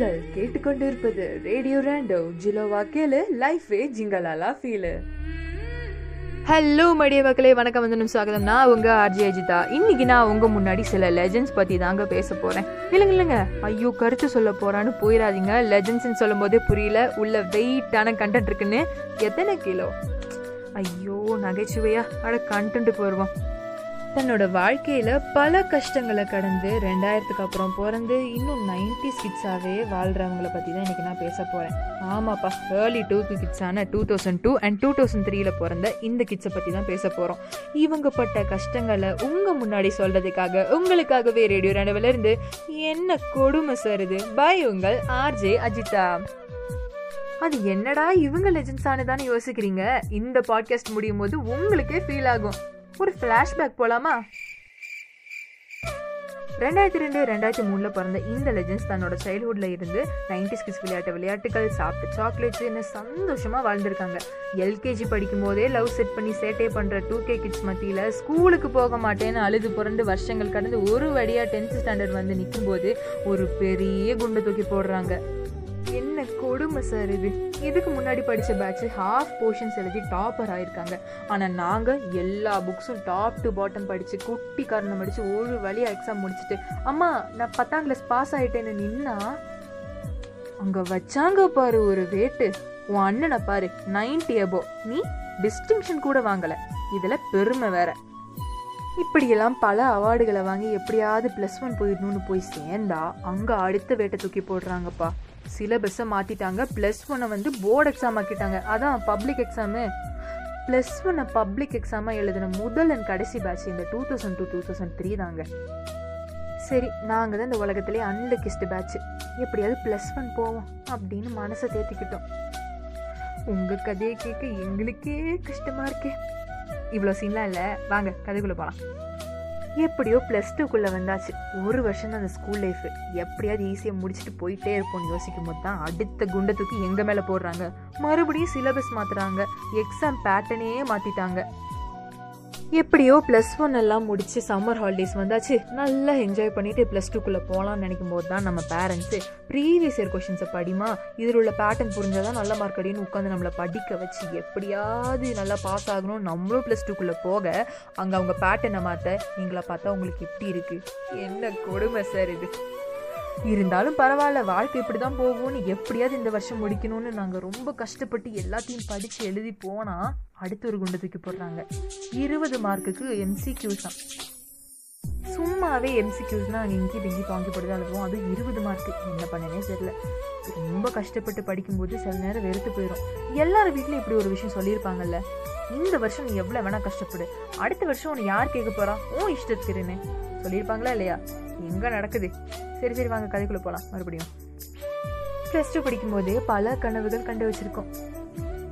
நீங்கள் கேட்டுக்கொண்டிருப்பது ரேடியோ ரேண்டோ ஜிலோவா கேளு லைஃபே ஜிங்கலாலா ஃபீலு ஹலோ மடிய மக்களே வணக்கம் வந்து சுவாகதம் நான் உங்க ஆர்ஜி அஜிதா. இன்னைக்கு நான் உங்க முன்னாடி சில லெஜண்ட்ஸ் பத்தி தாங்க பேச போறேன். இல்லைங்க இல்லைங்க. ஐயோ கருத்து சொல்ல போறான்னு போயிடாதீங்க. லெஜெண்ட்ஸ்னு சொல்லும் போதே புரியல. உள்ள வெயிட்டான கண்டென்ட் இருக்குன்னு எத்தனை கிலோ ஐயோ நகைச்சுவையா. அட கண்டென்ட்டுக்கு வருவோம் தன்னோட வாழ்க்கையில பல கஷ்டங்களை கடந்து ரெண்டாயிரத்துக்கு அப்புறம் பிறந்து இன்னும் நைன்டி கிட்ஸாவே வாழ்றவங்கள பத்தி தான் இன்னைக்கு நான் பேச போறேன். ஆமாப்பா early two கிட்ஸான two thousand two and two thousand த்ரீல பிறந்த இந்த கிட்ஸை பத்தி தான் பேச போறோம். இவங்க பட்ட கஷ்டங்களை உங்க முன்னாடி சொல்றதுக்காக உங்களுக்காகவே ரேடியோ ரெண்டவில இருந்து என்ன கொடுமை சருது பாய் உங்கள் ஆர்ஜே அஜிதா. அது என்னடா இவங்க லெஜெண்ட்ஸ் ஆனதான்னு யோசிக்கிறீங்க? இந்த பாட்காஸ்ட் முடியும் போது உங்களுக்கே ஃபீல் ஆகும். ஒரு ஃப்ளாஷ்பேக் போலாமா? ரெண்டாயிரத்தி ரெண்டு ரெண்டாயிரத்தி மூணில் பிறந்த இந்த லெஜெண்ட்ஸ் தன்னோட சைல்ட்ஹுட்ல இருந்து நைன்டிஸ் கிட்ஸ் விளையாட்டு விளையாட்டுகள் சாப்பிட்டு சாக்லேட்ஸ் என்ன சந்தோஷமாக வாழ்ந்திருக்காங்க. எல்கேஜி படிக்கும் போதே லவ் செட் பண்ணி சேட்டை பண்ணுற டூ கே கிட்ஸ் மத்தியில் ஸ்கூலுக்கு போக மாட்டேன்னு அழுது புரண்டு வருஷங்கள் கடந்து ஒரு வழியாக டென்த் ஸ்டாண்டர்ட் வந்து நிற்கும் போது ஒரு பெரிய குண்டு தூக்கி போடுறாங்க. என்ன கொடுமை சார் இது? இதுக்கு முன்னாடி படித்த பேட்ச் ஹாஃப் போர்ஷன்ஸ் எழுதி டாப்பர் ஆயிருக்காங்க. ஆனால் நாங்கள் எல்லா புக்ஸும் டாப் டு பாட்டம் படித்து குட்டி காரணம் படித்து ஒரு வழியாக எக்ஸாம் முடிச்சுட்டு அம்மா நான் பத்தாம் கிளாஸ் பாஸ் ஆகிட்டேன்னு நின்னா அங்கே வச்சாங்க பாரு ஒரு வேட்டு உன் அண்ணனை பாரு நைன்டி அபோ நீ டிஸ்டிங்ஷன் கூட வாங்கலை. இதில் பெருமை வேற. இப்படியெல்லாம் பல அவார்டுகளை வாங்கி எப்படியாவது ப்ளஸ் ஒன் போயிடணும்னு போய் சேர்ந்தா அங்கே அடுத்த வேட்டை தூக்கி போடுறாங்கப்பா. சிலபஸை மாற்றிட்டாங்க ப்ளஸ் ஒன்னை வந்து போர்டு எக்ஸாம் ஆக்கிட்டாங்க. அதான் பப்ளிக் எக்ஸாமு ப்ளஸ் ஒன்னை பப்ளிக் எக்ஸாமாக எழுதின முதல் அண்ட் கடைசி பேட்ச் இந்த two thousand two two thousand three தாங்க. சரி நாங்கள் தான் இந்த உலகத்திலே அன்லக்கிஸ்ட் பேட்ச் எப்படியாவது ப்ளஸ் ஒன் போவோம் அப்படின்னு மனசை தேத்திக்கிட்டோம். உங்கள் கதையை கேட்க எங்களுக்கே கஷ்டமாக இருக்கே. இவ்வளோ சீன்லாம் இல்லை. வாங்க கதைக்குள்ளே போகலாம் எப்படியோ ப்ளஸ் டூக்குள்ளே வந்தாச்சு. ஒரு வருஷம் தான் அந்த ஸ்கூல் லைஃப் எப்படியாவது ஈஸியாக முடிச்சுட்டு போயிட்டே இருப்போம்னு யோசிக்கும் போது தான் அடுத்த குண்டை தூக்கி எங்கள் மேலே போடுறாங்க. மறுபடியும் சிலபஸ் மாற்றுறாங்க எக்ஸாம் பேட்டர்னே மாற்றிட்டாங்க எப்படியோ ப்ளஸ் ஒன் எல்லாம் முடிச்சு சம்மர் ஹாலிடேஸ் வந்தாச்சு. நல்லா என்ஜாய் பண்ணிட்டு ப்ளஸ் டூக்குள்ளே போகலான்னு நினைக்கும் போது தான் நம்ம பேரண்ட்ஸு ப்ரீவியஸ் இயர் கொஷின்ஸை படிமா இதில் உள்ள பேட்டர்ன் புரிஞ்சாதான் நல்ல மார்க் அடின்னு உட்காந்து நம்மளை படிக்க வச்சு எப்படியாவது நல்லா பாஸ் ஆகணும். நம்மளும் ப்ளஸ் டூக்குள்ளே போக அங்கே அவங்க பேட்டர்னை மாற்ற நீங்களை பார்த்தா உங்களுக்கு எப்படி இருக்குது என்ன கொடுமை சார் இது? இருந்தாலும் பரவாயில்ல வாழ்க்கை இப்படி தான் போகும்னு எப்படியாவது இந்த வருஷம் முடிக்கணும்னு நாங்கள் ரொம்ப கஷ்டப்பட்டு எல்லாத்தையும் படித்து எழுதி போனால் அடுத்து ஒரு குண்டு தூக்கி போடுறாங்க. இருபது மார்க்குக்கு எம்சிக்யூஸ் தான். சும்மாவே எம்சிக்யூஸ்னால் அங்கே இங்கி திங்கி பாங்கி போட்டு அது இருபது மார்க்கு என்ன பண்ணனே தெரியல. ரொம்ப கஷ்டப்பட்டு படிக்கும்போது சில நேரம் வெறுத்து போயிடும் எல்லார் வீட்டிலையும் இப்படி ஒரு விஷயம் சொல்லியிருப்பாங்கல்ல. இந்த வருஷம் நீ எவ்வளோ வேணால் கஷ்டப்படு. அடுத்த வருஷம் உன்னை யார் கேட்க போகிறா உன் இஷ்டத்திருன்னு சொல்லியிருப்பாங்களா இல்லையா? எங்கே நடக்குது. சரி சரி வாங்க கதைக்குள்ளே போகலாம் மறுபடியும். ப்ளஸ் டூ படிக்கும்போதே பல கனவுகள் கண்டு வச்சுருக்கோம்.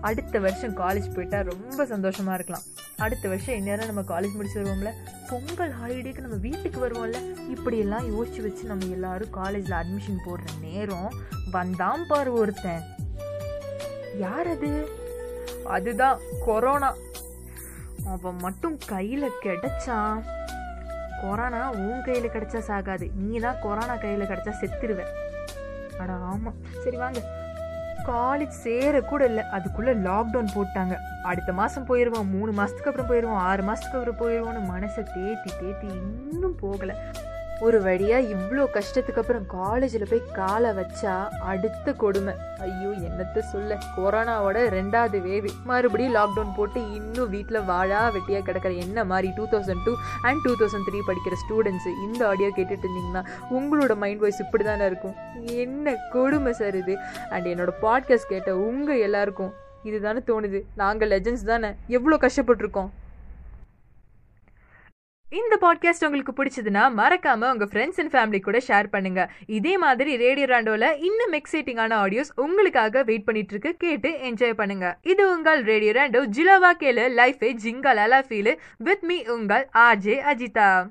அடுத்த வருஷம் காலேஜ் போயிட்டா ரொம்ப சந்தோஷமாக இருக்கலாம். அடுத்த வருஷம் இந்நேரம் நம்ம காலேஜ் முடிச்சு வருவோம்ல. பொங்கல் ஹாலிடேக்கு நம்ம வீட்டுக்கு வருவோம்ல. இப்படியெல்லாம் யோசிச்சு வச்சு நம்ம எல்லாரும் காலேஜில் அட்மிஷன் போடுற நேரம் வந்தாம் பாரு ஒருத்தன். யார் அது? அதுதான் கொரோனா அவன் மட்டும் கையில் கிடைச்சான். கொரோனா உன் கையில் கிடைச்சா சாகாது. நீ தான் கொரோனா கையில் கிடச்சா செத்துருவ. அட ஆமாம் சரி வாங்க. காலேஜ் சேர கூட இல்லை. அதுக்குள்ளே லாக்டவுன் போட்டாங்க. அடுத்த மாதம் போயிடுவோம் மூணு மாதத்துக்கு அப்புறம் போயிடுவோம் ஆறு மாதத்துக்கு அப்புறம் போயிடுவோம்னு மனசை தேத்தி தேத்தி இன்னும் போகலை. ஒரு வழியாக இவ்வளோ கஷ்டத்துக்கு அப்புறம் காலேஜில் போய் காலை வச்சா அடுத்த கொடுமை. ஐயோ என்னத்த சொல்ல? கொரோனாவோட ரெண்டாவது வேவு மறுபடியும் லாக்டவுன் போட்டு இன்னும் வீட்டில் வாழா வெட்டியாக கிடக்கிற என்ன மாதிரி two thousand two and two thousand three படிக்கிற ஸ்டூடெண்ட்ஸு இந்த ஆடியோ கேட்டுட்டு இருந்தீங்கன்னா உங்களோட மைண்ட் வாய்ஸ் இப்படி தானே இருக்கும். என்ன கொடுமை சார் இது? அண்ட் என்னோட பாட்காஸ்ட் கேட்ட உங்கள் எல்லாருக்கும் இதுதானே தோணுது. நாங்கள் லெஜன்ஸ் தானே. எவ்வளோ கஷ்டப்பட்டிருக்கோம். இந்த பாட்காஸ்ட் உங்களுக்கு பிடிச்சதுன்னா மறக்காம உங்க ஃப்ரெண்ட்ஸ் அண்ட் ஃபேமிலி கூட ஷேர் பண்ணுங்க. இதே மாதிரி ரேடியோ ராண்டோல இன்னும் எக்ஸைட்டிங்கான ஆடியோஸ் உங்களுக்காக வெயிட் பண்ணிட்டு இருக்கு. கேட்டு என்ஜாய் பண்ணுங்க. இது உங்கள் ரேடியோ ராண்டோ ஜிலோவா கேளு லைஃபே ஜிங்கல் அலா ஃபீலு வித் மீ உங்கள் ஆர்ஜே அஜிதா.